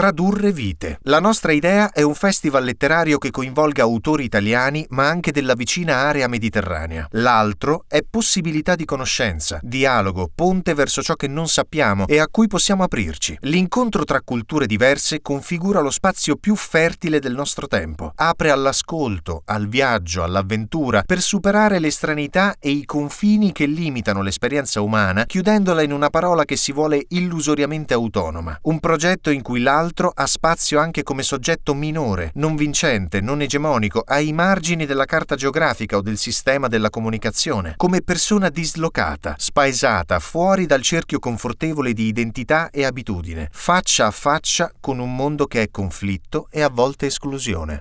Tradurre vite. La nostra idea è un festival letterario che coinvolga autori italiani ma anche della vicina area mediterranea. L'altro è possibilità di conoscenza, dialogo, ponte verso ciò che non sappiamo e a cui possiamo aprirci. L'incontro tra culture diverse configura lo spazio più fertile del nostro tempo. Apre all'ascolto, al viaggio, all'avventura, per superare le stranità e i confini che limitano l'esperienza umana, chiudendola in una parola che si vuole illusoriamente autonoma. Un progetto in cui l'altro ha spazio anche come soggetto minore, non vincente, non egemonico, ai margini della carta geografica o del sistema della comunicazione, come persona dislocata, spaesata, fuori dal cerchio confortevole di identità e abitudine, faccia a faccia con un mondo che è conflitto e a volte esclusione.